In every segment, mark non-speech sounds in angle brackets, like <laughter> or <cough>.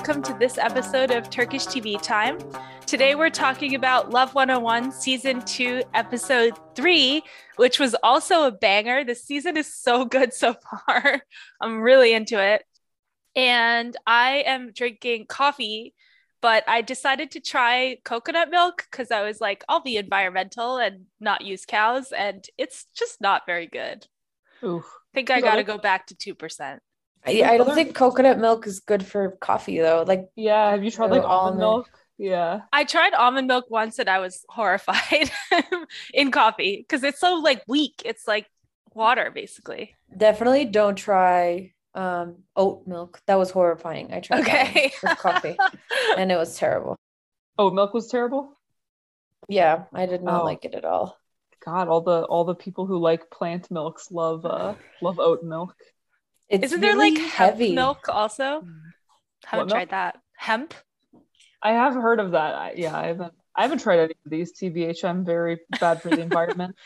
welcome to this episode of Turkish TV Time. Today we're talking about Love 101 Season 2, Episode 3, which was also a banger. The season is so good so <laughs> far. I'm really into it. And I am drinking coffee, but I decided to try coconut milk because I was like, I'll be environmental and not use cows. And it's just not very good. Oof. I think I got to go back to 2%. I, I don't think coconut milk is good for coffee though. Like Yeah, have you tried like Oh, almond almond. milk? Yeah. I tried almond milk once and I was <laughs> horrified <laughs> in coffee because it's so like weak. It's like water basically. definitely don't try um oat milk. That was horrifying. I tried Okay. one with coffee <laughs> and it was terrible. Oat milk was terrible. Yeah, I did not Oh. like it at all. God, all the all the people who like plant milks love uh love oat milk. It's Isn't there really like hemp heavy. milk also? Mm. Haven't What milk? tried that. Hemp? I have heard of that. I, yeah, I haven't I haven't tried any of these. TBH, I'm very bad for the environment.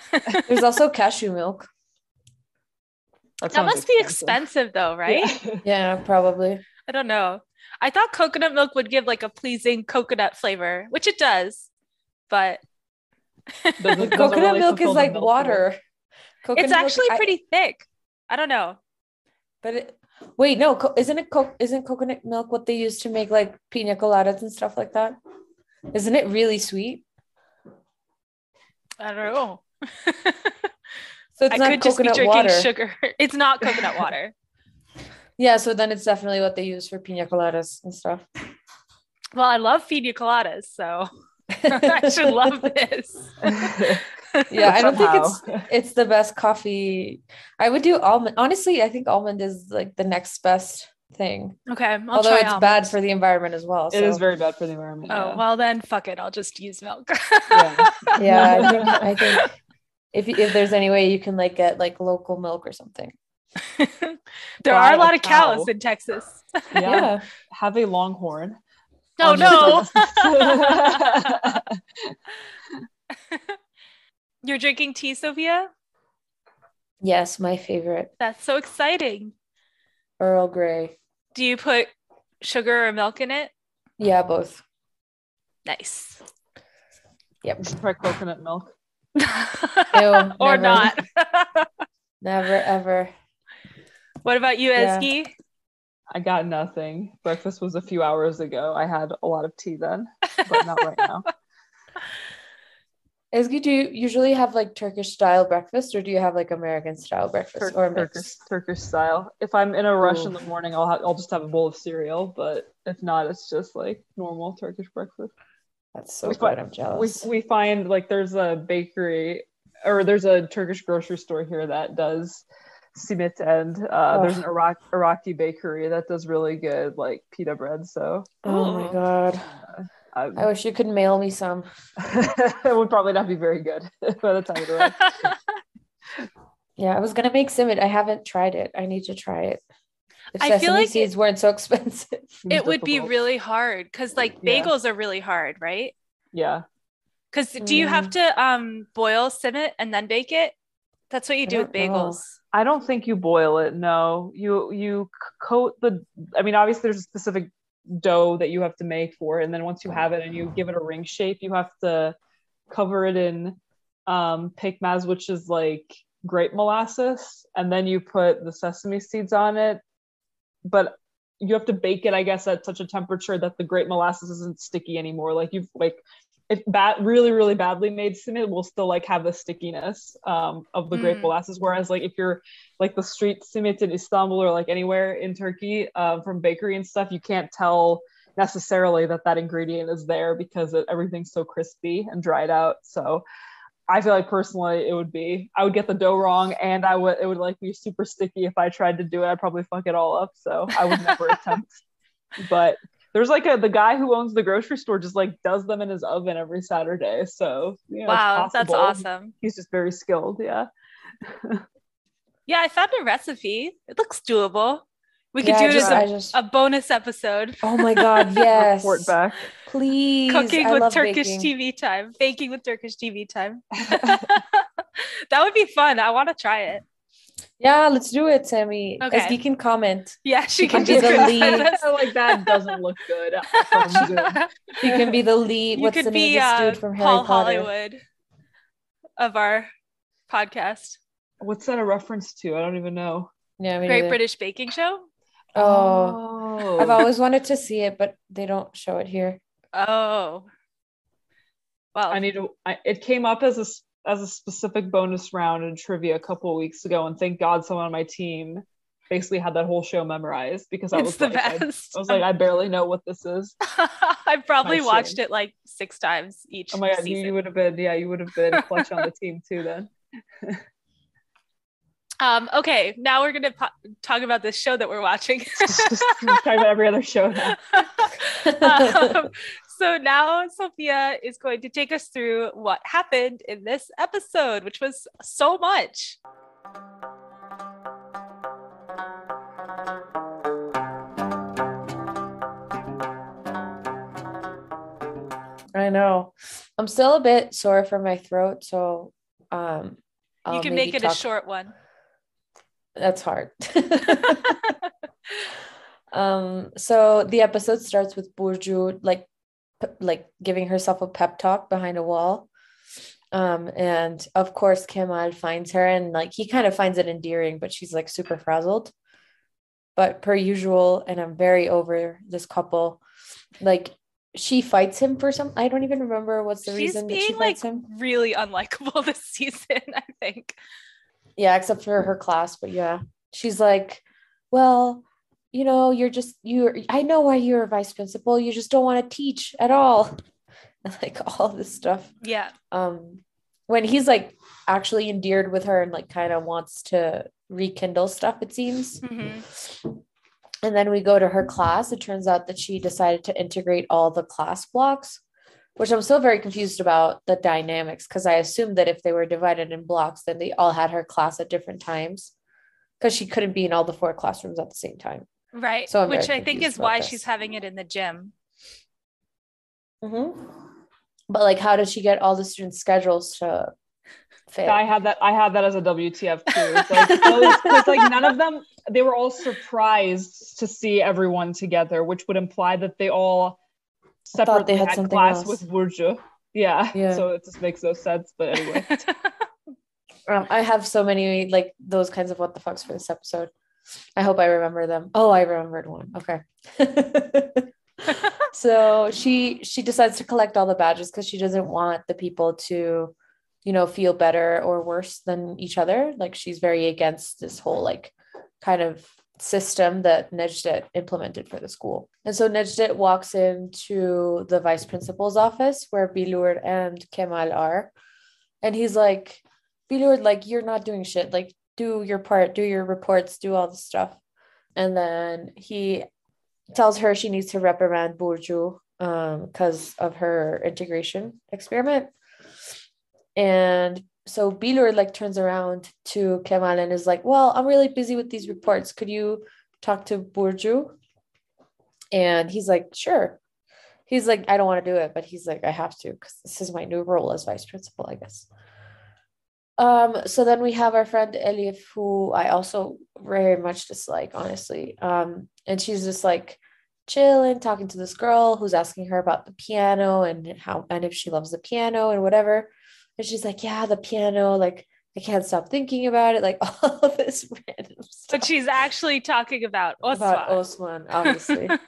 <laughs> There's also cashew milk. That sounds must be expensive though, right? Yeah. <laughs> Yeah, probably. I don't know. I thought coconut milk would give like a pleasing coconut flavor, which it does. But Doesn't- doesn't coconut really milk is like milk water. Coconut it's milk- actually I- pretty thick. I don't know. But it, wait, no, co- isn't it co- isn't coconut milk what they use to make like pina coladas and stuff like that? Isn't it really sweet? I don't know. <laughs> So it's I not could just be coconut drinking water. sugar. <laughs> It's not coconut water. <laughs> Yeah, so then it's definitely what they use for pina coladas and stuff. Well, I love pina coladas, so I should love this. Yeah, I don't think it's <laughs> it's the best coffee. I would do almond. Honestly, I think almond is like the next best thing. Okay, I'll Although try it's bad for the environment as well. It is very bad for the environment. Oh yeah. well, then fuck it. I'll just use milk. <laughs> Yeah. yeah. I think <laughs> I think if if there's any way you can like get like local milk or something. there Buy are a a lot of cows in Texas. yeah. Yeah. Have a longhorn. Oh no! Premises. You're drinking tea, Sophia? Yes, my favorite That's so exciting. Earl Grey. Do you put sugar or milk in it? Yeah, both. Nice. Yep. Try coconut milk. <laughs> Ew, or never. not. <laughs> Never ever. what about you, Yeah. Ezgi? I got nothing. Breakfast was a few hours ago. I had a lot of tea then, but not right now. <laughs> Ezgi, do you usually have like Turkish style breakfast or do you have like American style breakfast Tur- or Turkish. Turkish style. If I'm in a rush in the morning, I'll I'll just have a bowl of cereal. But if not, it's just like normal Turkish breakfast. That's so We good. fi- I'm jealous. we we find like there's a bakery or there's a Turkish grocery store here that does simit and uh, there's an Iraq Iraqi bakery that does really good like pita bread. So oh my Ooh. god. I, I wish you could mail me some. <laughs> it would probably not be very good <laughs> by the time it arrives. <laughs> Yeah, I was gonna make simit. I haven't tried it. I need to try it. If I feel sesame like it- seeds weren't so expensive. it would be really hard because like Yeah. bagels are really hard, right? yeah. Because do you have to um boil simit and then bake it? That's what you do with don't know. bagels. I don't think you boil it. No, you you coat the. I mean, obviously, there's a specific dough that you have to make for it, and then once you have it and you give it a ring shape, you have to cover it in um, pekmez, which is like grape molasses, and then you put the sesame seeds on it. But you have to bake it, I guess, at such a temperature that the grape molasses isn't sticky anymore. Like you've like if bad really really badly made simit will still like have the stickiness um, of the grape Mm. molasses. Whereas like if you're like the street simit in istanbul or like anywhere in turkey uh, from bakery and stuff you can't tell necessarily that that ingredient is there because it, everything's so crispy and dried out. So i feel like personally it would be i would get the dough wrong and i would it would like be super sticky if i tried to do it. I'd probably fuck it all up. So i would never <laughs> attempt. But there's like a the guy who owns the grocery store just like does them in his oven every Saturday. So you know, wow, that's awesome. He's just very skilled. Yeah. <laughs> Yeah, I found a recipe. It looks doable. We could Yeah, do it just, as I a, just a bonus episode. oh my god, <laughs> yes. Report back. Please. Cooking I with love Turkish baking. TV time. Baking with Turkish TV time. <laughs> that would be fun. I want to try it. Yeah, let's do it, Sammy. Okay. As you can comment. Yeah, she You can can be just the lead. criticize <laughs> I feel like that doesn't look good from Zoom. us. You can be the lead. you What's could the name be of this uh, dude from Harry Potter? Hollywood of our podcast. What's that a reference to? I don't even know. Yeah, Great neither. British Baking Show. Oh, Oh. I've always wanted to see it, but they don't show it here. Oh. Well, I need to. I, it came up as a s- as a specific bonus round in trivia a couple of weeks ago, and thank God someone on my team basically had that whole show memorized because I it's was the like, I, best. I was like, I barely know what this is. <laughs> I probably My watched it like six times each Oh my god, you, you would have been yeah, you would have been clutch on the <laughs> team too then. <laughs> Um, okay, now we're gonna po- talk about this show that we're watching. Talk about every other show now. um, so now Sophia is going to take us through what happened in this episode, which was so much. I know. I'm still a bit sore from my throat, so um you I'll can make it a short one. That's hard. <laughs> <laughs> um so the episode starts with Burcu like like giving herself a pep talk behind a wall. Um and of course Kemal finds her and like he kind of finds it endearing, but she's like super frazzled. But per usual, and I'm very over this couple. Like she fights him for some I don't even remember what's the She's reason that she being like him. really unlikable <laughs> this season, I think. Yeah, except for her class, but yeah. She's like, "Well, you know, you're just you're I know why you're a vice principal. You just don't want to teach at all." And <laughs> like all this stuff. Yeah. Um when he's like actually endeared with her and like kind of wants to rekindle stuff it seems. Mhm. And then we go to her class. It turns out that she decided to integrate all the class blocks, which I'm still very confused about the dynamics because I assumed that if they were divided in blocks, then they all had her class at different times because she couldn't be in all the four classrooms at the same time. Right. So I'm Which I think is why this. she's having it in the gym. But like, how does she get all the students' schedules to fit? I had that. I had that as a WTF too. It's like those, 'cause, like none of them. They were all surprised to see everyone together, which would imply that they all separately they had had, something class else. with Burcu. Yeah. Yeah. So it just makes no sense. But anyway, <laughs> Um, I have so many like those kinds of what the fucks for this episode. I hope I remember them. Oh, I remembered one. Okay. <laughs> so she she decides to collect all the badges because she doesn't want the people to, you know, feel better or worse than each other. Like she's very against this whole like kind of system that Necdet implemented for the school. And so Necdet walks into the vice principal's office where Bilur and Kemal are. And he's like, Bilur, like, you're not doing shit. Like, do your part, do your reports, do all the stuff. And then he tells her she needs to reprimand Burcu um because of her integration experiment. And so Bilur like turns around to Kemal and is like, Well, I'm really busy with these reports. Could you talk to Burcu? And he's like, Sure. He's like, I don't want to do it, but he's like, I have to because this is my new role as vice principal, I guess. Um, so then we have our friend Elif, who I also very much dislike, honestly. Um, and she's just like chilling, talking to this girl who's asking her about the piano and how and if she loves the piano and whatever. And she's like, Yeah, the piano, like I can't stop thinking about it, like <laughs> all of this random stuff. but she's actually talking about Osman. about Osman. Obviously. <laughs>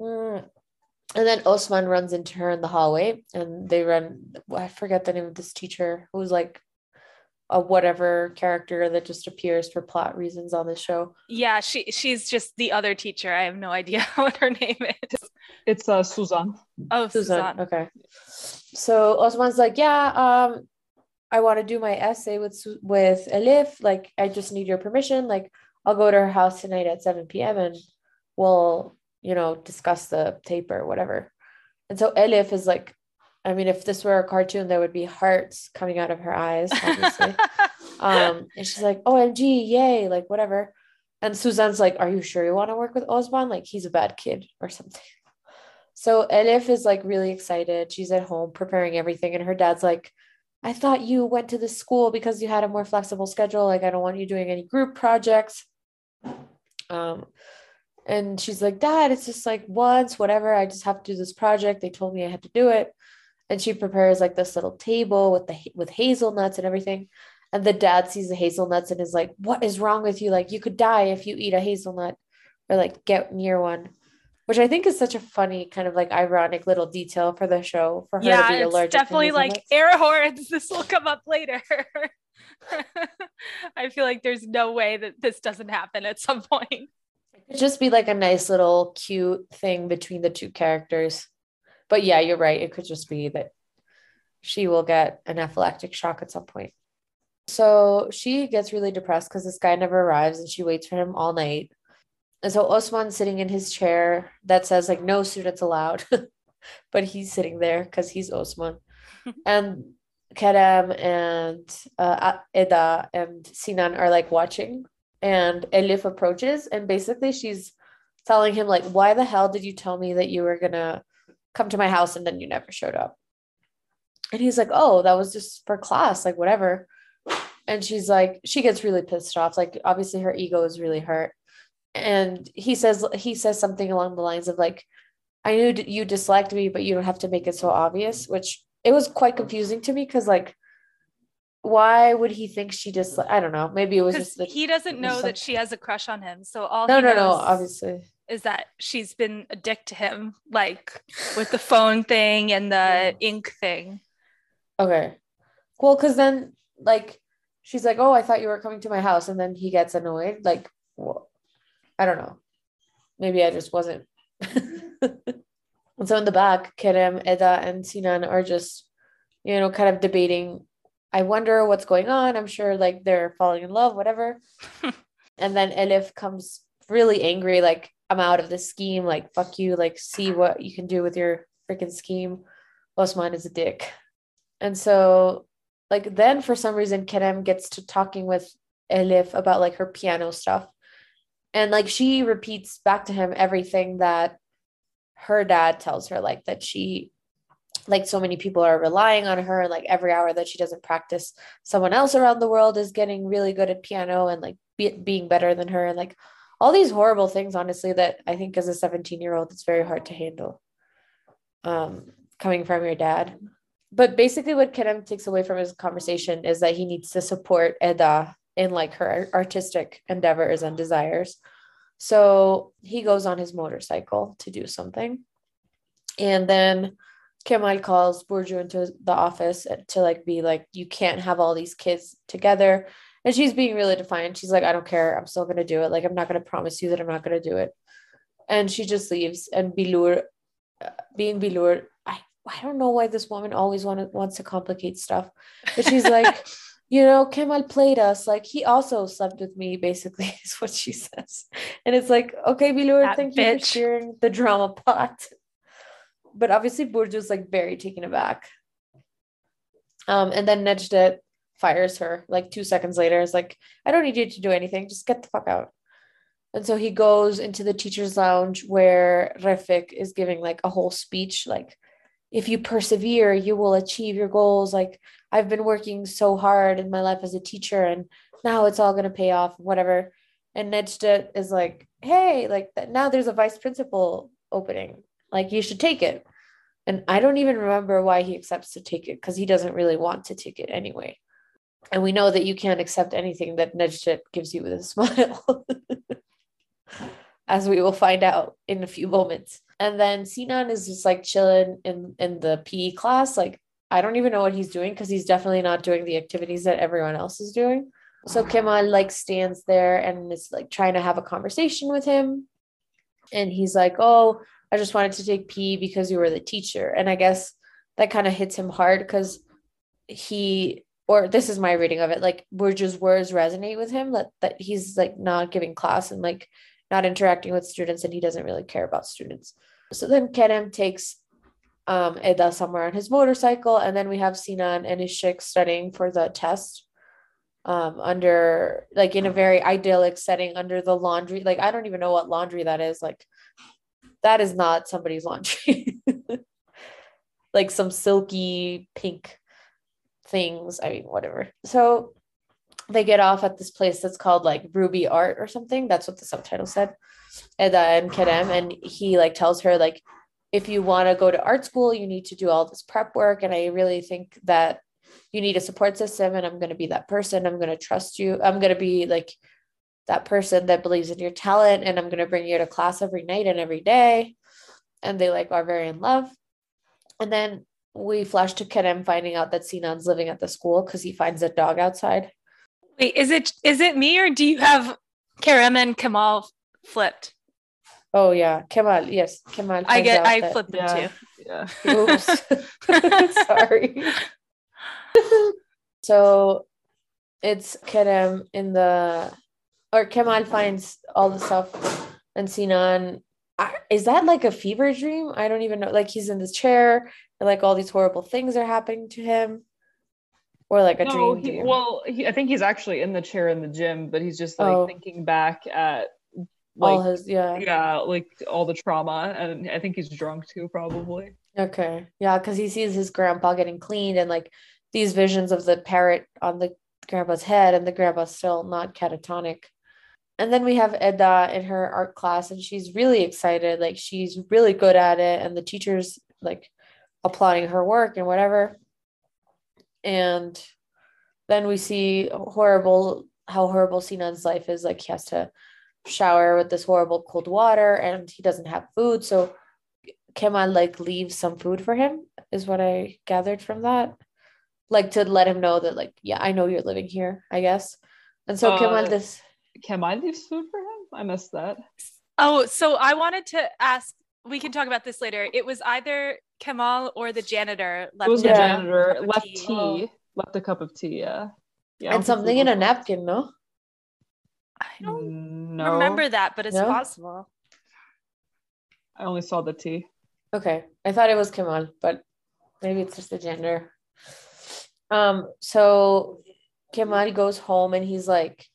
Mm. And then Osman runs into her in the hallway, and they run. I forget the name of this teacher who's like a whatever character that just appears for plot reasons on the show. yeah, she she's just the other teacher. I have no idea <laughs> what her name is. it's uh, Suzanne. Oh, Susan. Suzanne. Okay. So Osman's like, yeah, um, I want to do my essay with Su- with Elif. Like, I just need your permission. Like, I'll go to her house tonight at 7 p.m. and we'll, you know, discuss the paper or whatever. And so Elif is like, I mean, if this were a cartoon, there would be hearts coming out of her eyes, obviously. <laughs> um, and she's like, OMG, yay, like whatever. And Suzanne's like, Are you sure you want to work with Osman? Like, he's a bad kid or something. So Elif is like really excited. She's at home preparing everything, and her dad's like, I thought you went to this school because you had a more flexible schedule. Like, I don't want you doing any group projects. Um, and she's like, Dad, it's just like once, whatever. I just have to do this project. They told me I had to do it. And she prepares like this little table with the with hazelnuts and everything. And the dad sees the hazelnuts and is like, What is wrong with you? Like, you could die if you eat a hazelnut or like get near one which I think is such a funny kind of like ironic little detail for the show for her yeah, to be allergic. It's definitely like air horns. <laughs> This will come up later. <laughs> I feel like there's no way that this doesn't happen at some point. Just be like a nice little cute thing between the two characters. But yeah, you're right. It could just be that she will get an anaphylactic shock at some point. So she gets really depressed because this guy never arrives and she waits for him all night and so Osman's sitting in his chair that says like no students allowed, <laughs> but he's sitting there because he's Osman. <laughs> and Kerem and uh, Eda and Sinan are like watching, and Elif approaches, and basically she's telling him like, "Why the hell did you tell me that you were gonna come to my house and then you never showed up?" And he's like, "Oh, that was just for class, like whatever." And she's like, she gets really pissed off. Like obviously her ego is really hurt and he says he says something along the lines of like i knew you disliked me but you don't have to make it so obvious which it was quite confusing to me because like why would he think she just i don't know maybe it was just that he doesn't know that she has a crush on him so all no no no obviously is that she's been a dick to him like with the phone thing and the ink thing okay well because then like she's like oh i thought you were coming to my house and then he gets annoyed like well, I don't know. Maybe I just wasn't. and <laughs> so in the back, Kerem, Eda, and Sinan are just, you know, kind of debating. I wonder what's going on. I'm sure like they're falling in love, whatever. <laughs> and then Elif comes really angry, like, I'm out of this scheme. Like, fuck you. Like, see what you can do with your freaking scheme. Osman is a dick. And so, like, then for some reason, Kerem gets to talking with Elif about like her piano stuff and like she repeats back to him everything that her dad tells her like that she like so many people are relying on her and like every hour that she doesn't practice someone else around the world is getting really good at piano and like be, being better than her and like all these horrible things honestly that i think as a 17 year old it's very hard to handle um coming from your dad but basically what Kerem takes away from his conversation is that he needs to support Eda in like her artistic endeavors and desires. So he goes on his motorcycle to do something. And then Kemal calls Burcu into the office to like be like, you can't have all these kids together. And she's being really defiant. She's like, I don't care. I'm still going to do it. Like, I'm not going to promise you that I'm not going to do it. And she just leaves. And Bilur, uh, being Bilur, I, I don't know why this woman always want, wants to complicate stuff. But she's <laughs> like, you know, Kemal played us. Like he also slept with me, basically, <laughs> is what she says. And it's like, okay, Bilur, thank bitch. you for sharing the drama <laughs> pot. But obviously, Burcu's like very taken aback. Um, and then Necdet fires her like two seconds later. Is like, I don't need you to do anything. Just get the fuck out. And so he goes into the teacher's lounge where Refik is giving like a whole speech, like if you persevere, you will achieve your goals. Like I've been working so hard in my life as a teacher, and now it's all going to pay off, whatever. And Necdet is like, hey, like now there's a vice principal opening. Like you should take it. And I don't even remember why he accepts to take it because he doesn't really want to take it anyway. And we know that you can't accept anything that Necdet gives you with a <laughs> smile, as we will find out in a few moments. And then Sinan is just like chilling in in the PE class. Like I don't even know what he's doing because he's definitely not doing the activities that everyone else is doing. So Kemal like stands there and is like trying to have a conversation with him. And he's like, Oh, I just wanted to take PE because you were the teacher. And I guess that kind of hits him hard because he or this is my reading of it, like Burcu's words resonate with him that that he's like not giving class and like not interacting with students and he doesn't really care about students. So then Kerem takes um, Eda somewhere on his motorcycle, and then we have Sinan and Ishik studying for the test um, under like in a very idyllic setting under the laundry. Like I don't even know what laundry that is. Like that is not somebody's laundry. <laughs> like some silky pink things. I mean, whatever. So they get off at this place that's called like Ruby Art or something. That's what the subtitle said. And uh, then Kerem, and he like tells her like, if you want to go to art school, you need to do all this prep work. And I really think that you need a support system, and I'm going to be that person. I'm going to trust you. I'm going to be like that person that believes in your talent, and I'm going to bring you to class every night and every day. And they like are very in love. And then we flash to Kerem finding out that Sinan's living at the school because he finds a dog outside. Wait, is it is it me or do you have Kerem and Kemal flipped? Oh yeah, Kemal. Yes, Kemal. I get I that- flipped them Yeah. too. Yeah. <laughs> Oops. <laughs> Sorry. <laughs> so it's Kerem in the or Kemal finds all the stuff and Sinan I, is that like a fever dream? I don't even know. Like he's in this chair and like all these horrible things are happening to him. Or like a no, dream. he, well, he, I think he's actually in the chair in the gym, but he's just like Oh. thinking back at all his yeah. yeah, like all the trauma, and I think he's drunk too, probably. Okay. Yeah, because he sees his grandpa getting cleaned and like these visions of the parrot on the grandpa's head, and the grandpa's still not catatonic. And then we have Eda in her art class, and she's really excited. Like she's really good at it, and the teacher's like applauding her work and whatever. And then we see horrible how horrible Sinan's life is. Like he has to shower with this horrible cold water, and he doesn't have food. So Kemal like leaves some food for him, is what I gathered from that. Like to let him know that, like, yeah, I know you're living here, I guess. And so Uh, Kemal this Can I leave food for him? I missed that. Oh, so I wanted to ask. We can talk about this later. It was either Kemal or the janitor left. It was the Yeah. janitor Cup left tea. tea, Oh. left a cup of tea. Yeah, yeah. And something in a napkin, no? I don't No, remember that, but it's No? possible. I only saw the tea. Okay. I thought it was Kemal, but maybe it's just the gender. Um, so Kemal goes home and he's like,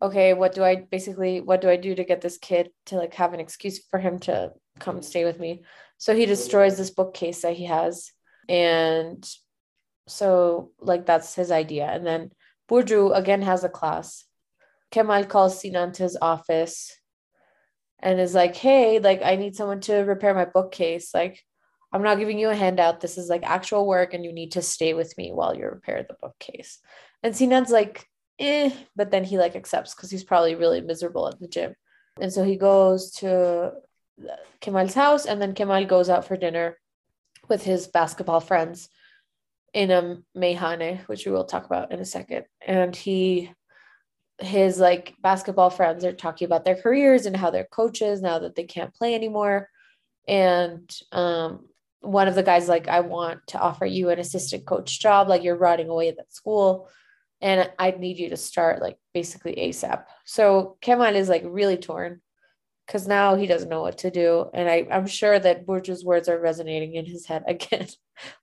okay, what do I basically what do I do to get this kid to like have an excuse for him to come stay with me? So he destroys this bookcase that he has. And so like that's his idea. And then Burcu again has a class. Kemal calls Sinan to his office and is like, hey, like I need someone to repair my bookcase. Like, I'm not giving you a handout. This is like actual work, and you need to stay with me while you repair the bookcase. And Sinan's like, eh, but then he like accepts because he's probably really miserable at the gym. And so he goes to Kemal's house, and then Kemal goes out for dinner with his basketball friends in a meyhane, which we will talk about in a second. And he his like basketball friends are talking about their careers and how they're coaches now that they can't play anymore. And um, one of the guys like, I want to offer you an assistant coach job. Like you're rotting away at that school, and I need you to start like basically ASAP. So Kemal is like really torn because now he doesn't know what to do. And I, I'm sure that Burcu's words are resonating in his head <laughs> again,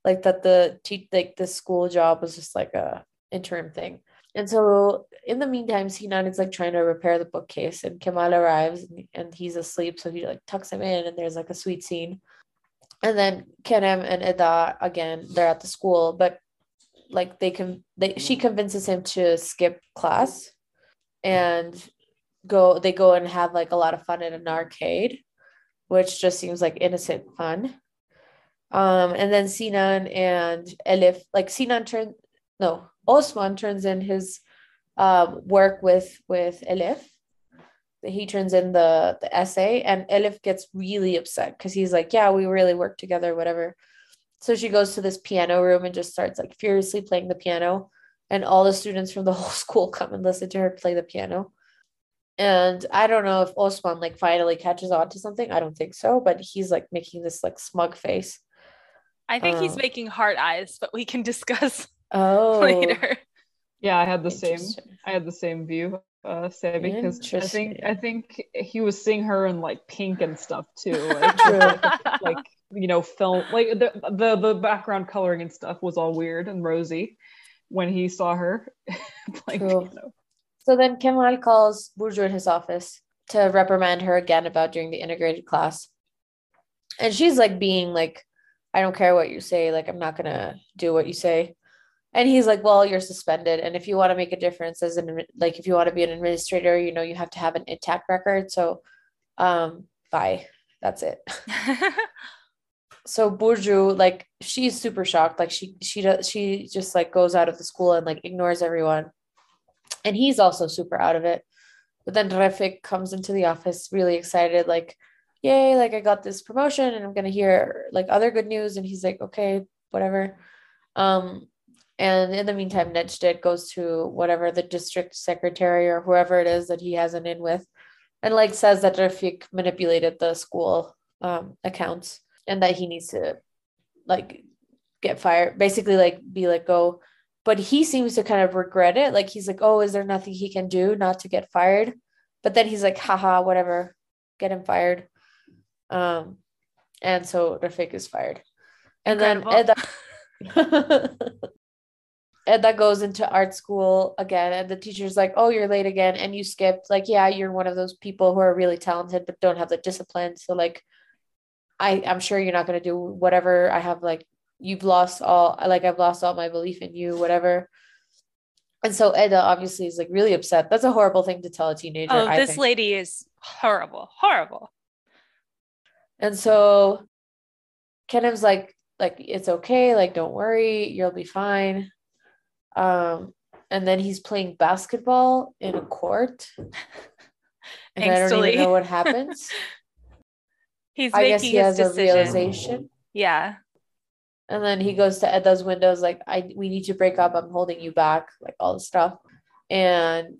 like that the te- like the school job was just like a interim thing. And so in the meantime, Sinan is like trying to repair the bookcase and Kemal arrives and, and he's asleep. So he like tucks him in and there's like a sweet scene. And then Kerem and Eda again, they're at the school, but like they can they she convinces him to skip class and go they go and have like a lot of fun at an arcade, which just seems like innocent fun. Um, and then Sinan and Elif, like Sinan turn no, Osman turns in his um, work with with Elif. He turns in the the essay, and Elif gets really upset because he's like, "Yeah, we really work together, whatever." So she goes to this piano room and just starts like furiously playing the piano, and all the students from the <laughs> whole school come and listen to her play the piano. And I don't know if Osman like finally catches on to something. I don't think so, but he's like making this like smug face. I think he's Oh. making heart eyes, but we can discuss <laughs> Oh, later. Yeah, I had the same. I had the same view, uh, say because I think I think he was seeing her in like pink and stuff too, <laughs> like, True. like you know, film like the the the background coloring and stuff was all weird and rosy when he saw her <laughs> playing True. piano. So then Kemal calls Burcu in his office to reprimand her again about doing the integrated class. And she's like being like, I don't care what you say, like I'm not gonna do what you say. and he's like well you're suspended and if you want to make a difference as an like if you want to be an administrator you know you have to have an intact record so um bye that's it <laughs> so Burcu, like she's super shocked. Like she she does she just like goes out of the school and like ignores everyone. And he's also super out of it. But then Refik comes into the office really excited, like, yay, like I got this promotion and I'm gonna hear like other good news. And he's like, okay, whatever. Um, and in the meantime, Necdet goes to whatever the district secretary or whoever it is that he has an in with, and like says that Refik manipulated the school um, accounts and that he needs to like get fired basically like be let go. But he seems to kind of regret it. Like he's like oh is there nothing he can do not to get fired? But then he's like haha whatever get him fired. Um and so Refik is fired. And Incredible. then Eda Eda goes into art school again and the teacher's like oh you're late again and you skipped. Like yeah you're one of those people who are really talented but don't have the discipline. So like I I'm sure you're not going to do whatever I have like you've lost all like I've lost all my belief in you whatever. And so Eda obviously is like really upset. That's a horrible thing to tell a teenager. Oh, I this think. lady is horrible, horrible. And so Kerem's like, like it's okay, like don't worry, you'll be fine. Um, and then he's playing basketball in a court, <laughs> and I don't even know what happens. <laughs> He's I guess he has decision. a realization. Yeah. And then he goes to Eda's windows like, I we need to break up. I'm holding you back, like all this stuff. And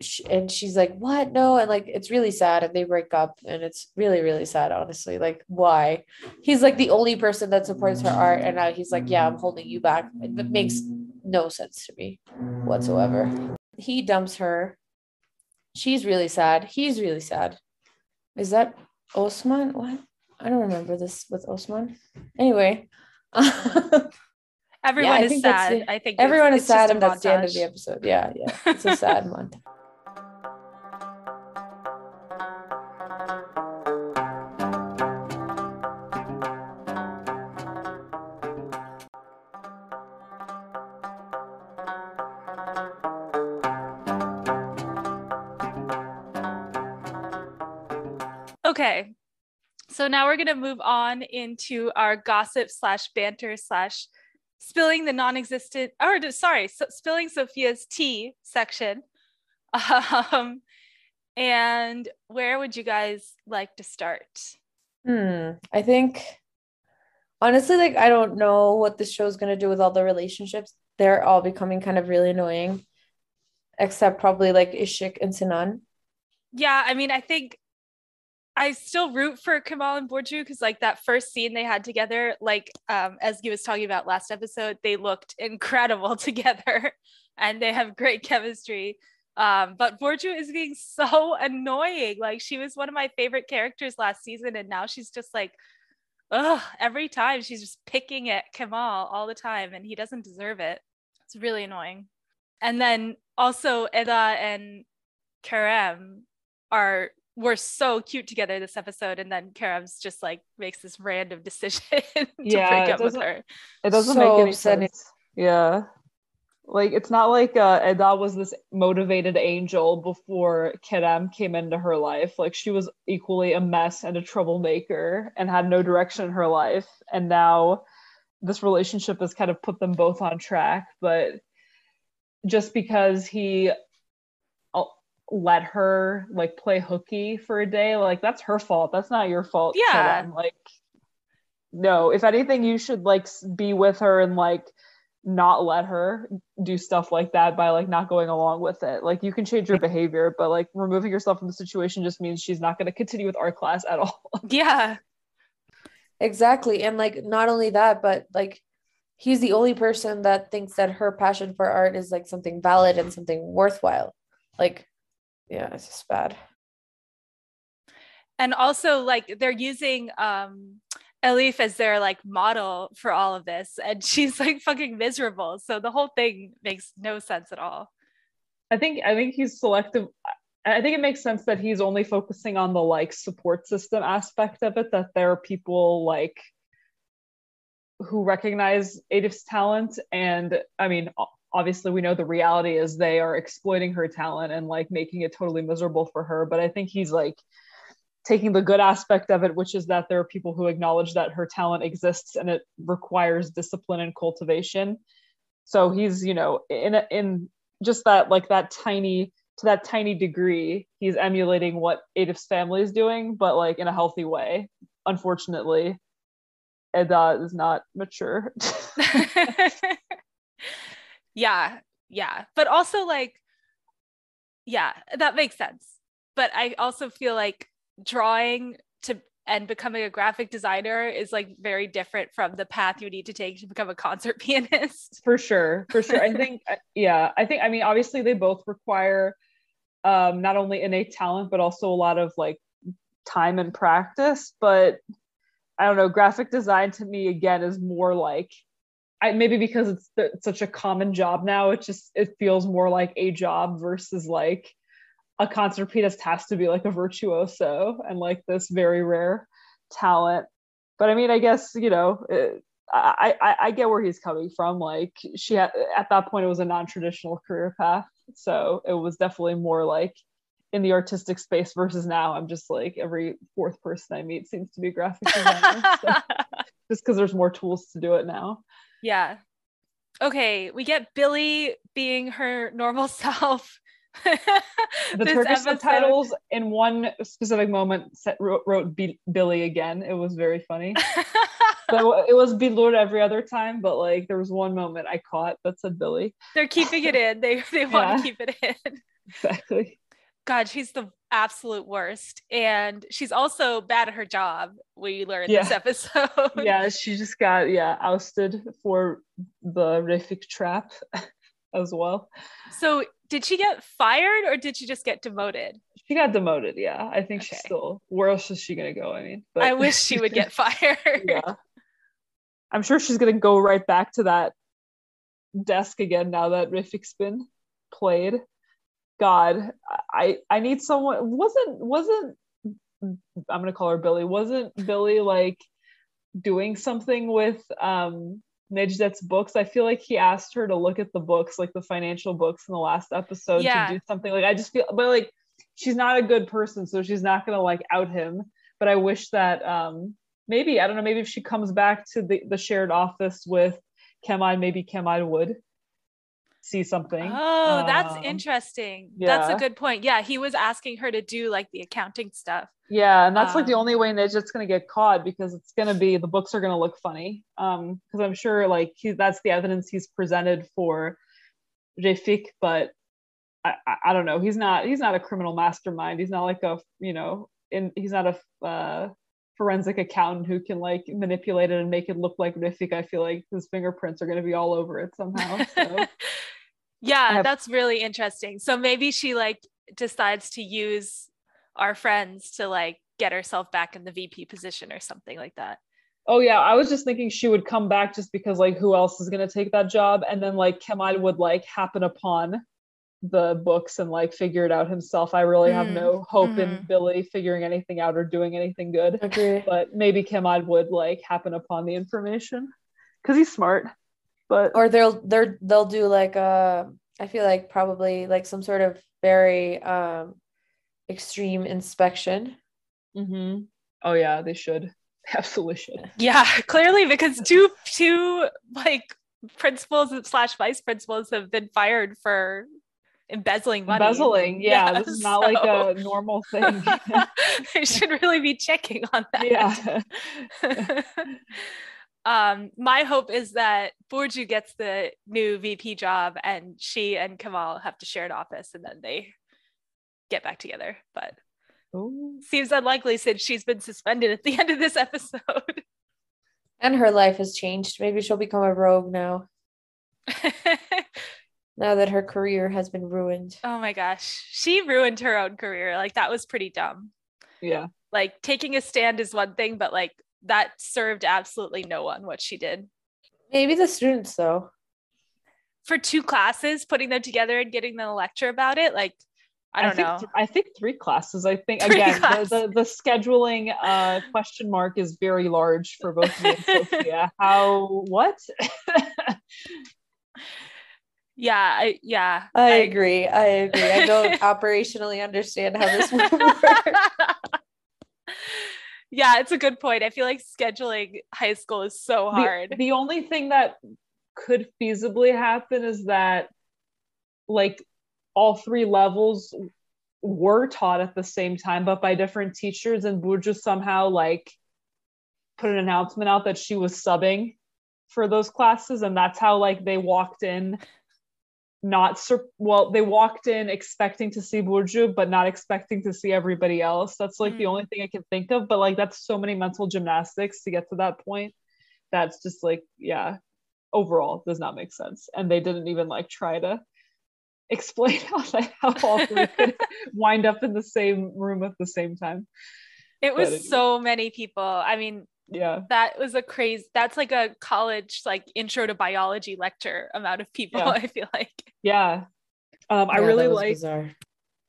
she, and she's like, "What? No!" And like, it's really sad, and they break up, and it's really, really sad, honestly. Like, why? He's like the only person that supports her art, and now he's like, "Yeah, I'm holding you back." It makes no sense to me whatsoever. He dumps her. She's really sad. He's really sad. Is that Osman? What? I don't remember this with Osman. Anyway. <laughs> Everyone yeah, is sad. I think everyone is sad, and that's the end of the episode. Yeah, yeah. It's a sad <laughs> month. Now we're going to move on into our gossip slash banter slash spilling the non-existent or sorry so spilling sophia's tea section. <laughs> Um, and where would you guys like to start? Hmm i think honestly like i don't know what this show is going to do with all the relationships. They're all becoming kind of really annoying except probably like ishik and sinan. Yeah i mean i think I still root for Kamal and Borju because like that first scene they had together, like um, as he was talking about last episode, they looked incredible <laughs> together and they have great chemistry. Um, but Borju is being so annoying. Like she was one of my favorite characters last season, and now she's just like, ugh, every time she's just picking at Kamal all the time, and he doesn't deserve it. It's really annoying. And then also Eda and Kerem are were so cute together this episode and then Kerem's just like makes this random <laughs> decision to yeah, break up with her. It doesn't so make any sense. Yeah. Like it's not like uh Eda was this motivated angel before Kerem came into her life. Like she was equally a mess and a troublemaker and had no direction in her life. And now this relationship has kind of put them both on track. But just because he let her like play hooky for a day like that's her fault. That's not your fault yeah. like no if anything you should like be with her and like not let her do stuff like that by like not going along with it. Like you can change your behavior but like removing yourself from the situation just means she's not going to continue with art class at all. <laughs> Yeah. Exactly. And like not only that but like he's the only person that thinks that her passion for art is like something valid and something worthwhile. Like yeah, it's just bad. And also, like they're using um Elif as their like model for all of this, and <laughs> she's like fucking miserable. So the whole thing makes no sense at all. I think I think he's selective. I think it makes sense that he's only focusing on the like support system aspect of it. That there are people like who recognize Adif's talent. And I mean, obviously we know the reality is they are exploiting her talent and like making it totally miserable for her. But I think he's like taking the good aspect of it, which is that there are people who acknowledge that her talent exists and it requires discipline and cultivation. So he's, you know, in in just that like that tiny to that tiny degree, he's emulating what Adif's family is doing, but like in a healthy way. Unfortunately, Eda uh, is not mature. <laughs> <laughs> yeah, yeah. But also like, yeah, that makes sense. But I also feel like drawing to and becoming a graphic designer is like very different from the path you need to take to become a concert <laughs> pianist. For sure. For sure. I think, uh, yeah, I think, I mean, obviously they both require um, not only innate talent, but also a lot of like time and practice. But I don't know, graphic design to me, again, is more like, I, maybe because it's, it's such a common job now, it just, it feels more like a job versus like, a concert pianist has to be like a virtuoso and like this very rare talent. But I mean, I guess you know, uh, it, I, I I get where he's coming from. Like she had at that point, it was a non-traditional career path, so it was definitely more like in the artistic space versus now. I'm just like every fourth person I meet seems to be graphic designer, <laughs> so, just because there's more tools to do it now. Yeah. Okay, we get Billy being her normal <laughs> self the Turkish episode. subtitles in one specific moment set, wrote, wrote B- Billy again. It was very funny. <laughs> so it was Bilur every other time, but like there was one moment I caught that said Billy. They're keeping it in. They they want yeah. to keep it in. Exactly. God, she's the absolute worst. And she's also bad at her job, we learned yeah. this <laughs> episode. yeah, she just got yeah, ousted for the Refik trap <laughs> as well. So did she get fired or did she just get demoted? She got demoted, yeah. I think okay. she's still where else is she gonna go? I mean, but I wish she would get <laughs> fired. yeah. I'm sure she's gonna go right back to that desk again now that Refik's been played. God, I I need someone wasn't wasn't I'm gonna call her Billy. Wasn't Billy like doing something with um books. I feel like he asked her to look at the books, like the financial books in the last episode yeah. to do something. Like I just feel but like she's not a good person, so she's not gonna like out him. But I wish that um maybe, I don't know, maybe if she comes back to the, the shared office with Kemal, maybe Kemal would see something. Oh, that's um, interesting. Yeah. That's a good point. Yeah, he was asking her to do like the accounting stuff. Yeah, and that's um, like the um, only way Necdet's gonna get caught because it's gonna be the books are gonna look funny. Um, because I'm sure like he that's the evidence he's presented for Refik, but I, I, I don't know. He's not he's not a criminal mastermind. He's not like a you know in he's not a uh, forensic accountant who can like manipulate it and make it look like Refik. I feel like his fingerprints are gonna be all over it somehow. So. <laughs> yeah, have- that's really interesting. So maybe she like decides to use our friends to like get herself back in the VP position or something like that. Oh yeah, I was just thinking she would come back just because like who else is gonna take that job, and then like Kemal would like happen upon the books and like figure it out himself. I really mm. have no hope mm. in mm-hmm. Billy figuring anything out or doing anything good. But maybe Kemal would like happen upon the information because he's smart. But or they'll they're they'll do like uh I feel like probably like some sort of very um extreme inspection. Mm-hmm. Oh yeah, they should. <laughs> absolutely should. Yeah, clearly because two two like principals slash vice principals have been fired for embezzling money. Embezzling, yeah, yeah <laughs> this is not so... like a normal <laughs> thing. they should really be checking on that. Yeah. Um, my hope is that Burcu gets the new VP job and she and Kamal have to share an office and then they get back together, but Ooh. seems unlikely since she's been suspended at the end of this episode. <laughs> And her life has changed. Maybe she'll become a rogue now. <laughs> now that her career has been ruined. Oh my gosh. She ruined her own career. Like that was pretty dumb. Yeah. Like taking a stand is one thing, but like that served absolutely no one what she did. Maybe the students though. For two classes, putting them together and getting them a lecture about it, like I don't think know. th- I think three classes. I think Three again the, classes. the the scheduling uh question mark is very large for both me and <laughs> Sophia. How what? <laughs> yeah, I, yeah. I agree. I agree. I don't <laughs> operationally understand how this would work. Yeah, it's a good point. I feel like scheduling high school is so The- hard. The, only thing that could feasibly happen is that like all three levels were taught at the same time, but by different teachers, and Burcu somehow like put an announcement out that she was subbing for those classes, and that's how like they walked in. Not sur- well, they walked in expecting to see Burcu, but not expecting to see everybody else. That's like the Mm. only thing I can think of. But like, that's so many mental gymnastics to get to that point. That's just like, yeah, overall does not make sense. And they didn't even like try to <laughs> explain how they how all three <laughs> could wind up in the same room at the same time. it was so many people. I mean, Yeah. that was a crazy that's like a college like intro to biology lecture amount of people, Yeah. <laughs> I feel like. Yeah. Um, I Yeah, really like bizarre.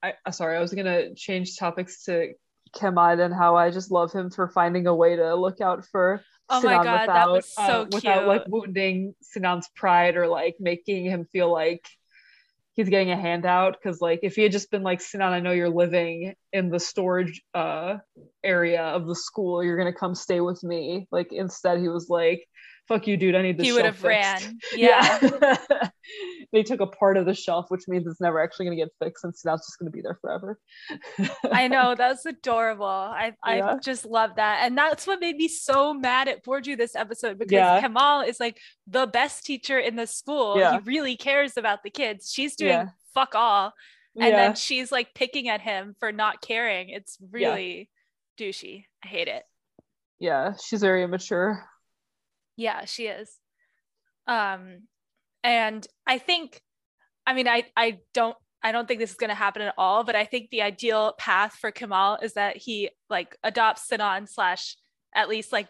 I uh, sorry, I was gonna change topics to Kemal and how I just love him for finding a way to look out for Oh my Sinan God, that without, was so uh, without like wounding Sinan's pride or like making him feel like he's getting a handout. Cause like if he had just been like, Sinan, I know you're living in the storage uh area of the school, you're gonna come stay with me. Like instead he was like, fuck you, dude, I need this. He would have ran. <laughs> Yeah. Yeah. <laughs> they took a part of the shelf, which means it's never actually going to get fixed, and so that's just going to be there forever. <laughs> I know that's adorable. I I just love that, and that's what made me so mad at Burcu this episode because Yeah. Kemal is like the best teacher in the school. Yeah. He really cares about the kids. She's doing Yeah. fuck all, and yeah, then she's like picking at him for not caring. It's really douchey. I hate it. yeah, she's very immature. Yeah, she is. Um, and I think, I mean, I I don't I don't think this is going to happen at all, but I think the ideal path for Kemal is that he like adopts Sinan slash at least like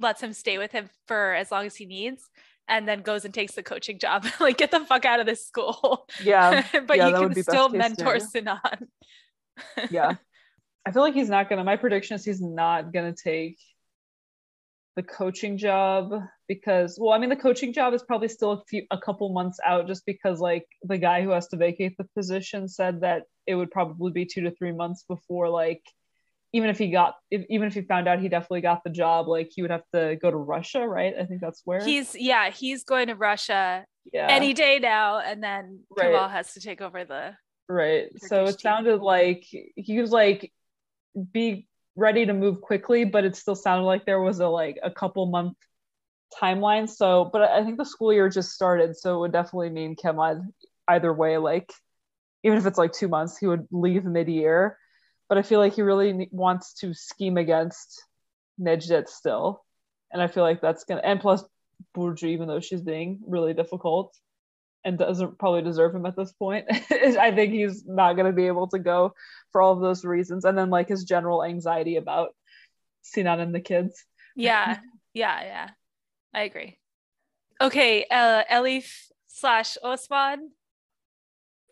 lets him stay with him for as long as he needs, and then goes and takes the coaching job. <laughs> like get the fuck out of this school. Yeah, <laughs> but yeah, you can be best still case mentor scenario. Sinan. <laughs> yeah. I feel like he's not gonna. My prediction is he's not gonna take the coaching job because, well, I mean, the coaching job is probably still a few, a couple months out, just because like the guy who has to vacate the position said that it would probably be two to three months before like. Even if he got, if, even if he found out he definitely got the job, like he would have to go to Russia, right? I think that's where He's yeah, he's going to Russia yeah. any day now, and then Right. Kemal has to take over the Right. So Turkish it team. sounded like he was like be ready to move quickly, but it still sounded like there was a like a couple month timeline. So, but I think the school year just started, so it would definitely mean Kemal either way. Like, even if it's like two months, he would leave mid year. But I feel like he really wants to scheme against Necdet still, and I feel like that's gonna. And plus, Burcu, even though she's being really difficult, and doesn't probably deserve him at this point. <laughs> I think he's not going to be able to go for all of those reasons. And then like his general anxiety about Sinan and the kids. Yeah, <laughs> yeah, yeah. I agree. Okay, uh Elif slash Osman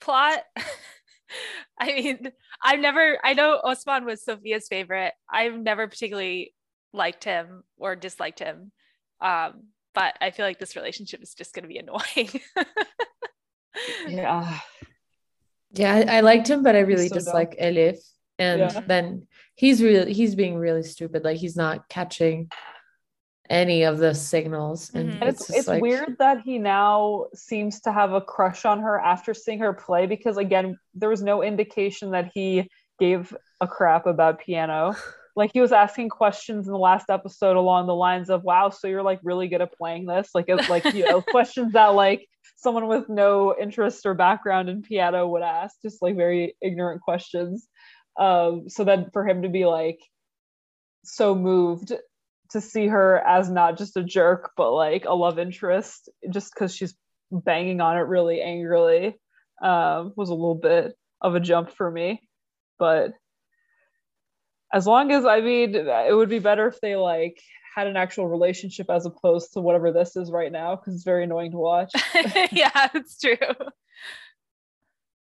plot. <laughs> I mean, I've never I know Osman was Sophia's favorite. I've never particularly liked him or disliked him. Um, but I feel like this relationship is just gonna be annoying. <laughs> Yeah. Yeah, I, I liked him, but I really so dumb. dislike Elif. And Yeah. then he's really he's being really stupid. Like he's not catching any of the signals. And Mhm. It's, it's it's like, weird that he now seems to have a crush on her after seeing her play because again, there was no indication that he gave a crap about piano. <sighs> <laughs> Like he was asking questions in the last episode along the lines of, "Wow, so you're like really good at playing this?" Like it's like you know <laughs> questions that like someone with no interest or background in piano would ask, just like very ignorant questions. Um, so then for him to be like so moved to see her as not just a jerk, but like a love interest, just because she's banging on it really angrily, um, was a little bit of a jump for me. But as long as I mean, it would be better if they like had an actual relationship as opposed to whatever this is right now, because it's very annoying to watch. <laughs> yeah, it's true.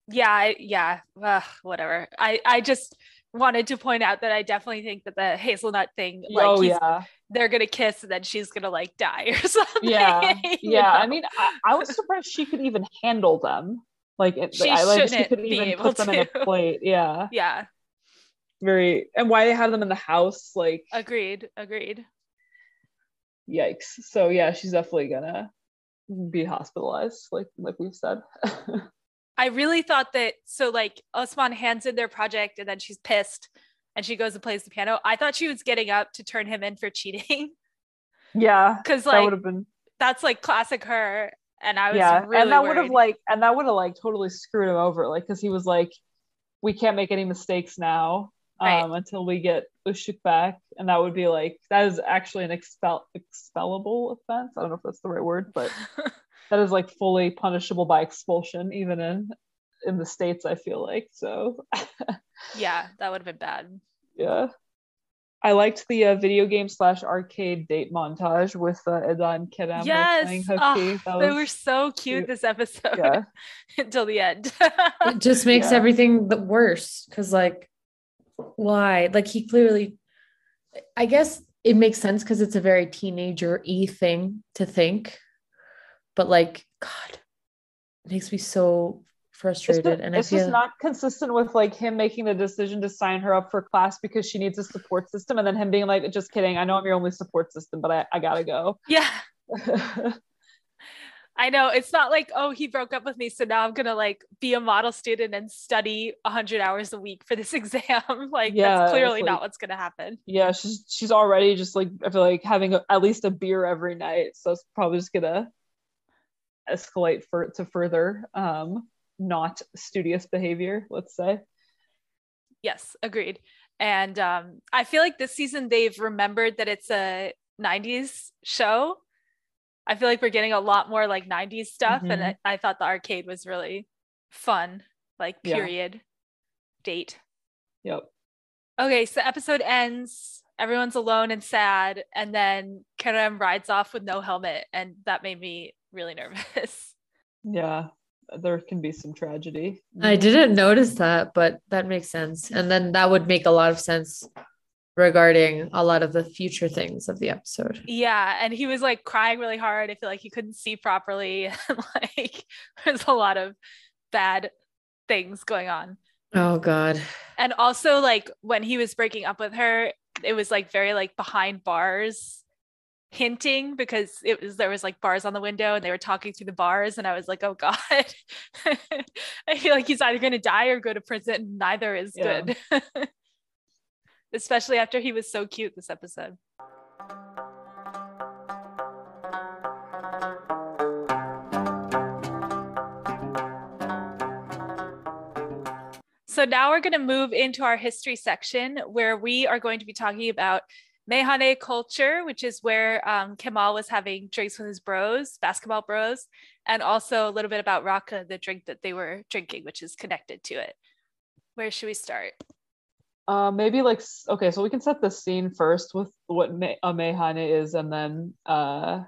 yeah, yeah, ugh, whatever. I I just wanted to point out that I definitely think that the hazelnut thing, like, oh yeah, they're gonna kiss and then she's gonna like die or <laughs> something. yeah, yeah. I mean, I, I was surprised she could even handle them. Like, it, She I like shouldn't could be even able put them in a plate. Yeah, <laughs> yeah, very. And why they had them in the house? Like, agreed, agreed. yikes. So yeah, she's definitely gonna be hospitalized. Like, like we've said. <laughs> I really thought that so like Osman hands in their project and then she's pissed and she goes and plays the piano. I thought she was getting up to turn him in for cheating <laughs> yeah, because that like would have been. that's like classic her. And I was yeah really and that would have like and that would have like totally screwed him over like because he was like we can't make any mistakes now Right. um until we get Işık back and that would be like that is actually an expel expellable offense i don't know if that's the right word but <laughs> that is like fully punishable by expulsion even in in the states i feel like so <laughs> yeah, that would have been bad. yeah I liked the uh, video game slash arcade date montage with uh, Eda and Kerem like, yes, playing oh, hooky. That they were so cute cute. this episode yeah. <laughs> until the end. It just makes Yeah. everything the worse because, like, why? Like, he clearly, I guess it makes sense because it's a very teenager y thing to think. But, like, God, it makes me so it's, frustrated. just, and it's feel just not consistent with like him making the decision to sign her up for class because she needs a support system and then him being like just kidding i know i'm your only support system but i, I gotta go yeah, <laughs> I know. It's not like, oh, he broke up with me. So now I'm going to like be a model student and study 100 hours a week for this <laughs> exam. <laughs> like, Yeah, that's clearly like- not what's going to happen. yeah she's she's already just like i feel like having a, at least a beer every night so it's probably just gonna escalate for to further um not studious behavior let's say Yes, agreed. And um, I feel like this season they've remembered that it's a 90s show. I feel like we're getting a lot more like 90s stuff. And Mhm. I, I thought the arcade was really fun, like Yeah. period date. yep Okay, so episode ends. Everyone's alone and sad. And then Kerem rides off with no helmet. And that made me really nervous. <laughs> yeah there can be some tragedy I didn't notice that, but that makes sense. And then that would make a lot of sense regarding a lot of the future things of the episode. Yeah, and he was like crying really hard. I feel like he couldn't see properly. <laughs> Like <laughs> there's a lot of bad things going on. Oh God. And also like when he was breaking up with her, it was like very like behind bars hinting because it was there was like bars on the window and they were talking through the bars and I was like, "Oh <laughs> god." I feel like he's either going to die or go to prison. Neither is Yeah. good. Especially after he was so cute this episode. So now we're going to move into our history section where we are going to be talking about Meyhane culture, which is where um, Kemal was having drinks with his bros, basketball bros, and also a little bit about Rakı, the drink that they were drinking, which is connected to it. Where should we start? Uh, maybe like okay, so we can set the scene first with what me- a meyhane is, and then uh,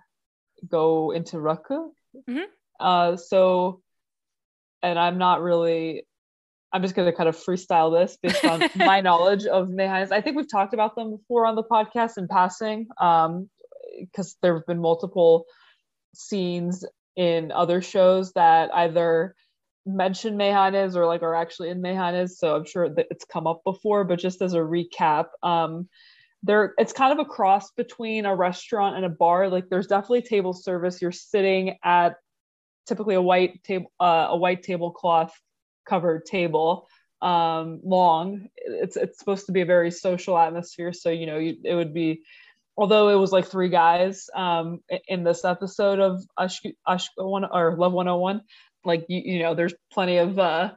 go into rakı. Mhm. Uh, so, and I'm not really. I'm just gonna kind of freestyle this based on <laughs> my knowledge of meyhanes. I think we've talked about them before on the podcast in passing, um, because there have been multiple scenes in other shows that either mention Meyhanes or like are actually in Meyhanes, so I'm sure that it's come up before. But just as a recap, um, there it's kind of a cross between a restaurant and a bar. Like there's definitely table service. You're sitting at typically a white table, uh, a white tablecloth covered table, um, long. It's it's supposed to be a very social atmosphere. So you know, you, it would be. Although it was like three guys um, in this episode of Ash, Ash one or Love 101, like you, you know there's plenty of uh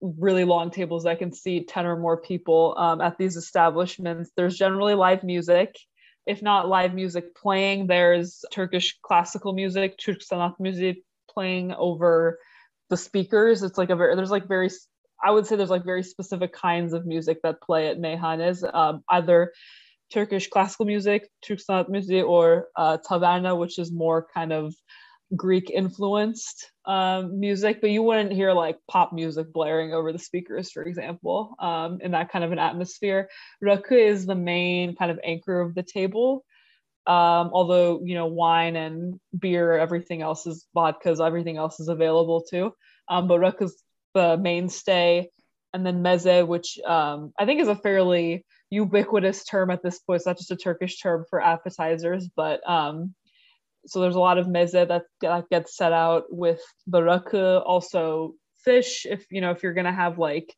really long tables that can seat 10 or more people um, at these establishments. There's generally live music. If not live music playing there's turkish classical music turk sanat music playing over the speakers. It's like a very there's like very i would say there's like very specific kinds of music that play at meyhanes um, either turkish classical music turk sanat music or uh, taverna which is more kind of Greek influenced um, music, but you wouldn't hear like pop music blaring over the speakers, for example, um, in that kind of an atmosphere. Rakı is the main kind of anchor of the table. Um, although, you know, wine and beer, everything else is vodkas, everything else is available too. Um, but rakı is the mainstay. And then meze, which um, I think is a fairly ubiquitous term at this point. It's not just a Turkish term for appetizers, but um, so there's a lot of meze that, that gets set out with rakı, also fish. If you know if you're gonna have like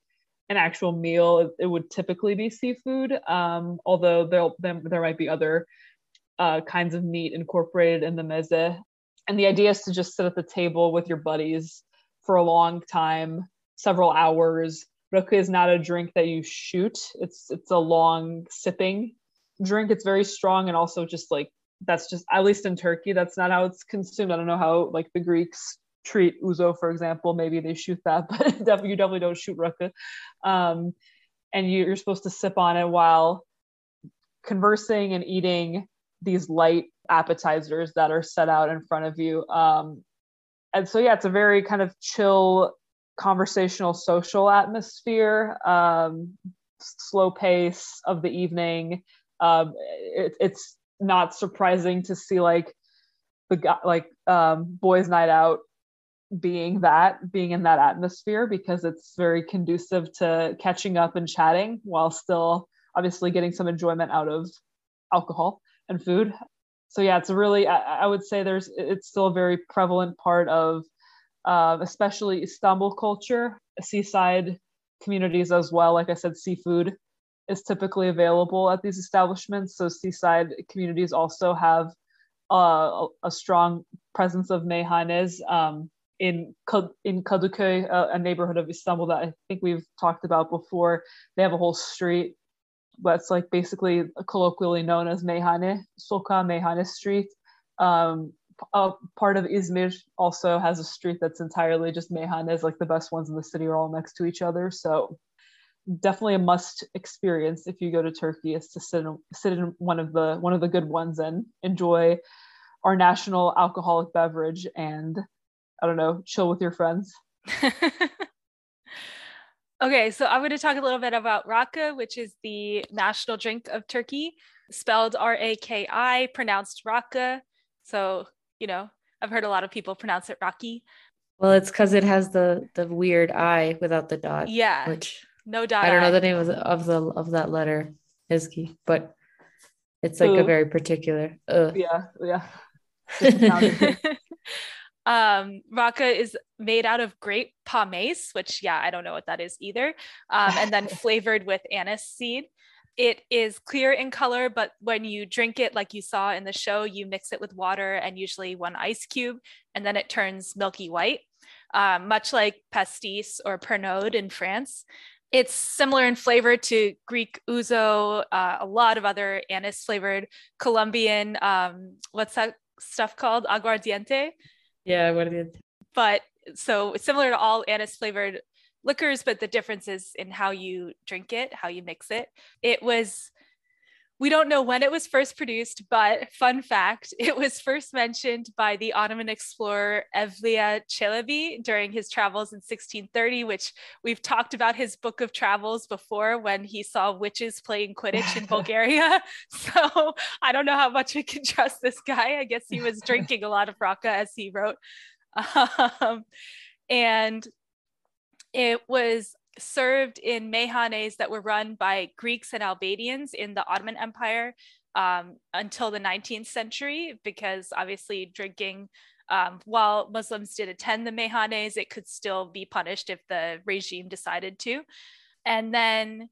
an actual meal, it, it would typically be seafood. Um, although there there might be other uh, kinds of meat incorporated in the meze. And the idea is to just sit at the table with your buddies for a long time, several hours. Rakı is not a drink that you shoot. It's it's a long sipping drink. It's very strong and also just like that's just at least in Turkey, that's not how it's consumed. I don't know how like the Greeks treat ouzo, for example. Maybe they shoot that, <laughs> but you definitely don't shoot rakı. Um, and you, you're supposed to sip on it while conversing and eating these light appetizers that are set out in front of you. Um, and so, yeah, it's a very kind of chill, conversational, social atmosphere, um, slow pace of the evening. Um, it, it's not surprising to see like the guy like um boys night out being that being in that atmosphere because it's very conducive to catching up and chatting while still obviously getting some enjoyment out of alcohol and food. So yeah it's really i, I would say there's it's still a very prevalent part of uh, especially istanbul culture seaside communities as well. Like i said seafood is typically available at these establishments. So seaside communities also have uh, a strong presence of meyhanes um, in in Kadıköy, uh, a neighborhood of Istanbul that I think we've talked about before. They have a whole street that's like basically colloquially known as Meyhane, Soka Meyhane Street. Um, a part of Izmir also has a street that's entirely just meyhanes, like the best ones in the city are all next to each other. So definitely a must experience if you go to Turkey is to sit in, sit in one of the one of the good ones and enjoy our national alcoholic beverage and I don't know, chill with your friends. <laughs> okay, so I'm going to talk a little bit about rakı, which is the national drink of Turkey, spelled R A K I, pronounced raka. So, you know, I've heard a lot of people pronounce it Rocky. Well, it's because it has the the weird I without the dot. Yeah. Which no dot. I don't know the name of the of the of that letter, Izki, but it's like Ooh. a very particular. Yeah, yeah. <laughs> <laughs> um, rakı is made out of grape pomace, which yeah, I don't know what that is either, um, and then <laughs> flavored with anise seed. It is clear in color, but when you drink it, like you saw in the show, you mix it with water and usually one ice cube, and then it turns milky white, um, much like pastis or pernod in France. It's similar in flavor to Greek ouzo, uh, a lot of other anise flavored Colombian, um, what's that stuff called? Aguardiente. Yeah, aguardiente. But so similar to all anise flavored liquors, but the difference is in how you drink it, how you mix it. It was we don't know when it was first produced, but fun fact, <laughs> it was first mentioned by the Ottoman explorer Evliya Çelebi during his travels in 1630, which we've talked about his book of travels before when he saw witches playing Quidditch in <laughs> Bulgaria. <laughs> So I don't know how much we can trust this guy. I guess he was drinking a lot of rakı as he wrote. Um, and it was served in meyhanes that were run by Greeks and Albanians in the Ottoman Empire um, until the 19th century, because obviously drinking, um, while Muslims did attend the meyhanes, it could still be punished if the regime decided to. And then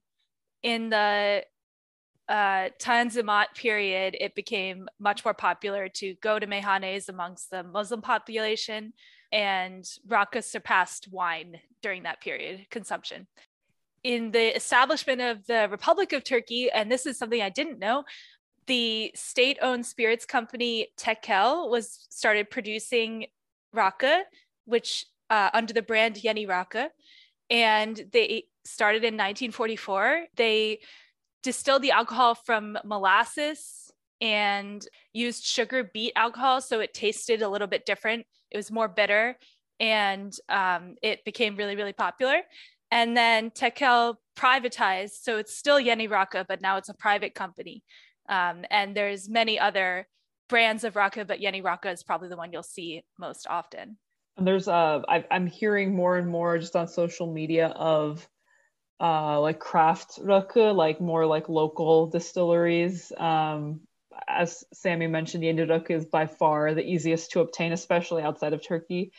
in the uh, Tanzimat period, it became much more popular to go to meyhanes amongst the Muslim population and rakı surpassed wine during that period consumption. In the establishment of the Republic of Turkey, and this is something I didn't know, the state-owned spirits company Tekel was started producing rakı, which uh, under the brand Yeni Rakı, and they started in 1944. They distilled the alcohol from molasses and used sugar beet alcohol. So it tasted a little bit different. It was more bitter and um, it became really, really popular. And then Tekel privatized. So it's still Yeni Rakı, but now it's a private company. Um, and there's many other brands of Rakı, but Yeni Rakı is probably the one you'll see most often. And there's uh, I, I'm hearing more and more just on social media of uh, like craft rakı, like more like local distilleries. Um, as Sammy mentioned, the Yeni is by far the easiest to obtain, especially outside of Turkey.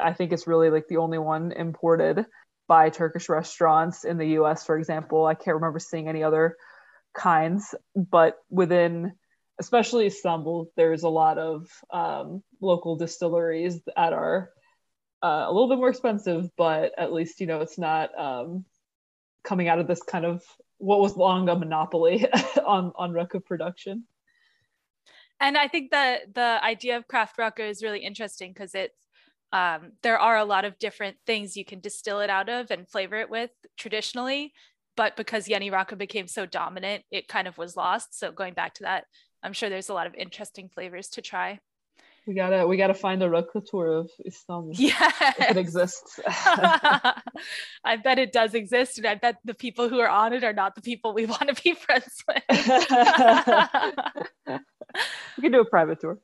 I think it's really like the only one imported by Turkish restaurants in the US, for example. I can't remember seeing any other kinds, but within especially Istanbul, there's a lot of um, local distilleries that are uh, a little bit more expensive, but at least you know it's not um, coming out of this kind of what was long a monopoly <laughs> on on rakı production. And I think that the idea of craft rakı is really interesting because it's um, there are a lot of different things you can distill it out of and flavor it with traditionally. But because Yeni Rakı became so dominant, it kind of was lost. So going back to that, I'm sure there's a lot of interesting flavors to try. We gotta we gotta find a tour of Istanbul. Yeah, <laughs> if it exists. <laughs> I bet it does exist, and I bet the people who are on it are not the people we want to be friends with. <laughs> we can do a private tour.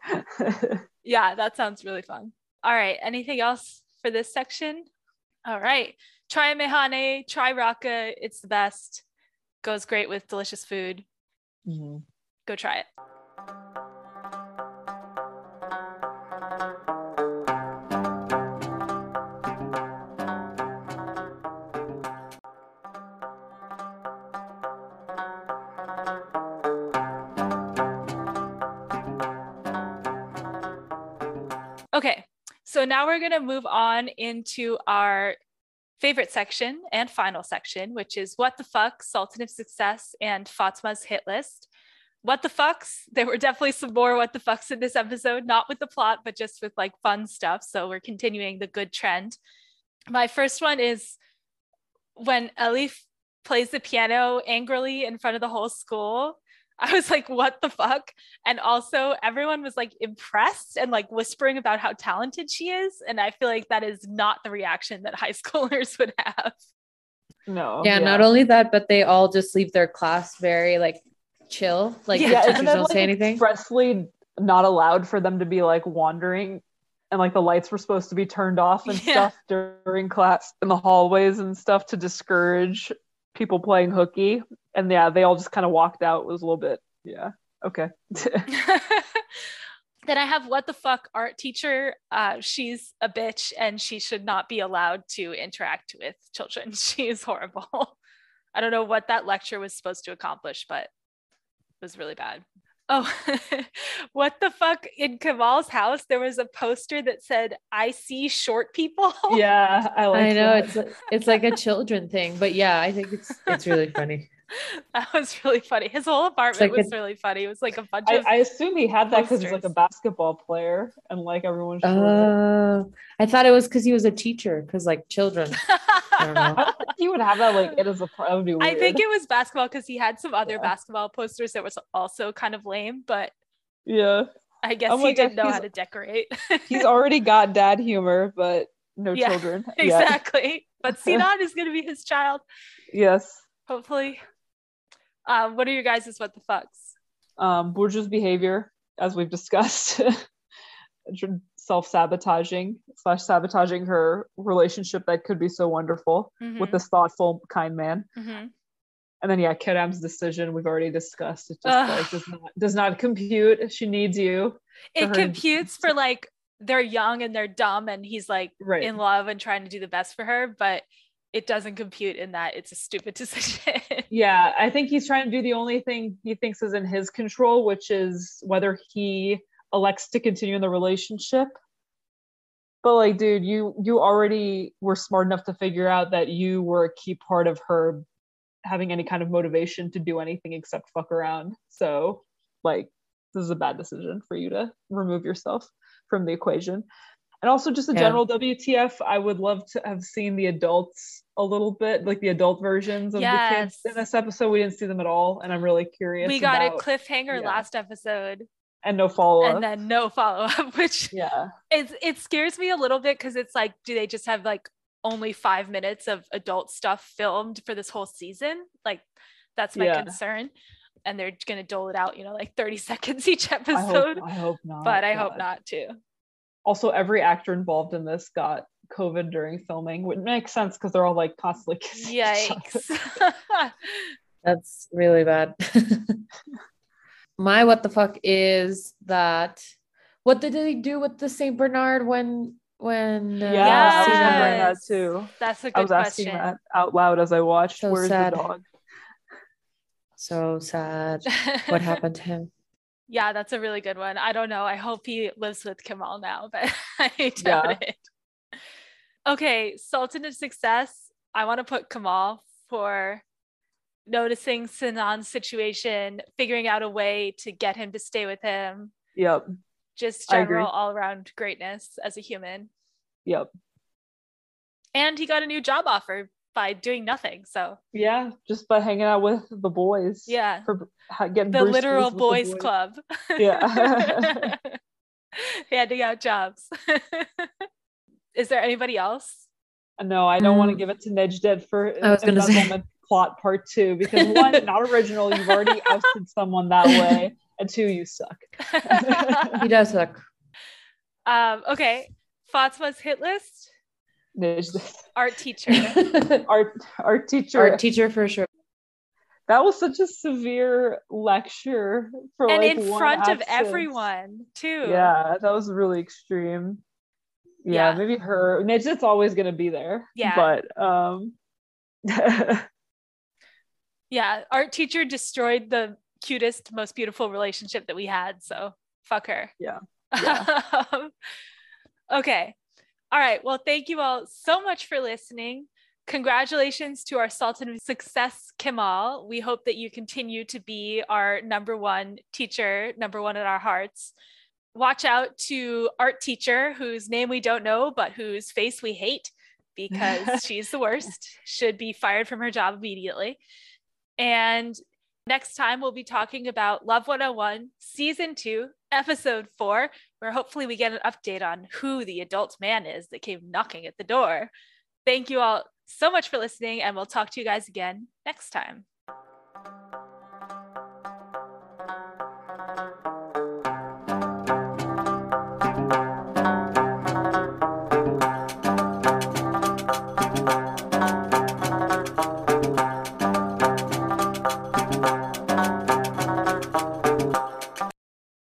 <laughs> yeah, that sounds really fun. All right, anything else for this section? All right, try meyhane, try rakı. It's the best. Goes great with delicious food. Mm-hmm. Go try it. So now we're going to move on into our favorite section and final section, which is What the Fuck, Sultan of Success, and Fatma's Hit List what the fucks. There were definitely some more what the fucks in this episode, not with the plot, but just with like fun stuff. So we're continuing the good trend. My first one is when Elif plays the piano angrily in front of the whole school. <laughs> I was like, what the fuck? And also, everyone was like impressed and like whispering about how talented she is. And I feel like that is not the reaction that high <laughs> schoolers would have. No. Yeah, yeah, not only that, but they all just leave their class very like chill. Like yeah, the teachers don't like, say anything. Expressly not allowed for them to be like wandering and like the lights were supposed to be turned off and yeah. stuff during class in the hallways and stuff to discourage people playing hooky. And yeah, they all just kind of walked out. It was a little bit, yeah. Okay. <laughs> then I have what the fuck art teacher. Uh, she's a bitch and she should not be allowed to interact with children. <laughs> She is horrible. <laughs> I don't know what that lecture was supposed to accomplish, but it was really bad. Oh, <laughs> what the fuck? In Kemal's house, there was a poster that said, I see short people. Yeah, I <laughs> like I know that. it's it's like a children thing, but yeah, I think it's it's really funny. <laughs> that was really funny. His whole apartment like was a, really funny. It was like a bunch I, of I assume he had that because he's like a basketball player and like everyone. Oh, uh, I thought it was because he was a teacher, because like children. <laughs> I he would have that like it is a that would be weird. I think it was basketball because he had some other yeah. basketball posters that was also kind of lame, but yeah. I guess he didn't know how to decorate. <laughs> he's already got dad humor, but no yeah, children. Exactly. but Sinan is gonna be his child. Yes. Hopefully. Um, what are you guys' what the fucks? Um, Burcu's behavior, as we've discussed. <laughs> self-sabotaging slash sabotaging her relationship that could be so wonderful mm-hmm. with this thoughtful kind man mm-hmm. and then yeah Kerem's decision we've already discussed it just like does not does not compute she needs you it computes for <laughs> like they're young and they're dumb and he's like right. in love and trying to do the best for her but it doesn't compute in that it's a stupid <laughs> decision. Yeah i think he's trying to do the only thing he thinks is in his control which is whether he elects to continue in the relationship. But like dude you you already were smart enough to figure out that you were a key part of her having any kind of motivation to do anything except fuck around. So like this is a bad decision for you to remove yourself from the equation And also just a Yeah. general WTF, I would love to have seen the adults a little bit, like the adult versions of the kids in this episode. We didn't see them at all, and I'm really curious. we got about, a cliffhanger yeah. last episode and no follow up. and then no follow-up, <laughs> which yeah, it's it scares me a little bit because it's like, do they just have like only five minutes of adult stuff filmed for this whole season? Like that's my Yeah. concern. And they're gonna dole it out, you know, like 30 <laughs> seconds each I episode. hope, I hope not. but I hope not too. Also, every actor involved in this got COVID during filming, which makes sense because they're all like constantly <laughs> kissing. Yikes. <laughs> That's really bad. My what the fuck is that? What did they do with the Saint Bernard when when? uh, Yeah, I was Cena- wondering that too. That's a good I was asking question. that out loud as I watched. So Where's sad. the dog? So sad. What happened to him? <laughs> yeah, that's a really good one. I don't know. I hope he lives with Kemal now, but <laughs> I doubt Yeah. it. Okay, Sultan of Success. I want to put Kemal for noticing Sinan's situation, figuring out a way to get him to stay with him. Yep, Just general all around greatness as a human. yep. And he got a new job offer by doing nothing. So, Yeah, just by hanging out with the boys. yeah, For getting the brewskis literal with the boys club. Yeah. <laughs> handing out jobs. <laughs> Is there anybody else? No, I don't want to Um, give it to Necdet for I was gonna say- embezzlement plot part two because one, <laughs> not original. You've already ousted someone that way, and two, you suck. He does suck. um, okay, Fatma's hit list. Nejd, <laughs> Art teacher. <laughs> our our teacher. Art teacher for sure. that was such a severe lecture for and like in one front of everyone too. Yeah, that was really extreme. Yeah, Yeah. maybe her. Nejd's always gonna be there. Yeah. but um. <laughs> Yeah. Art teacher destroyed the cutest, most beautiful relationship that we had. So fuck her. Yeah. Um, okay. All right. Well, thank you all so much for listening. Congratulations to our Sultan of Success, Kemal. We hope that you continue to be our number one teacher, number one in our hearts. Watch out to art teacher, whose name we don't know, but whose face we hate because <laughs> she's the worst, should be fired from her job immediately. And next time, we'll be talking about Love 101, Season 2, Episode 4, where hopefully we get an update on who the adult man is that came knocking at the door. Thank you all so much for listening, and we'll talk to you guys again next time.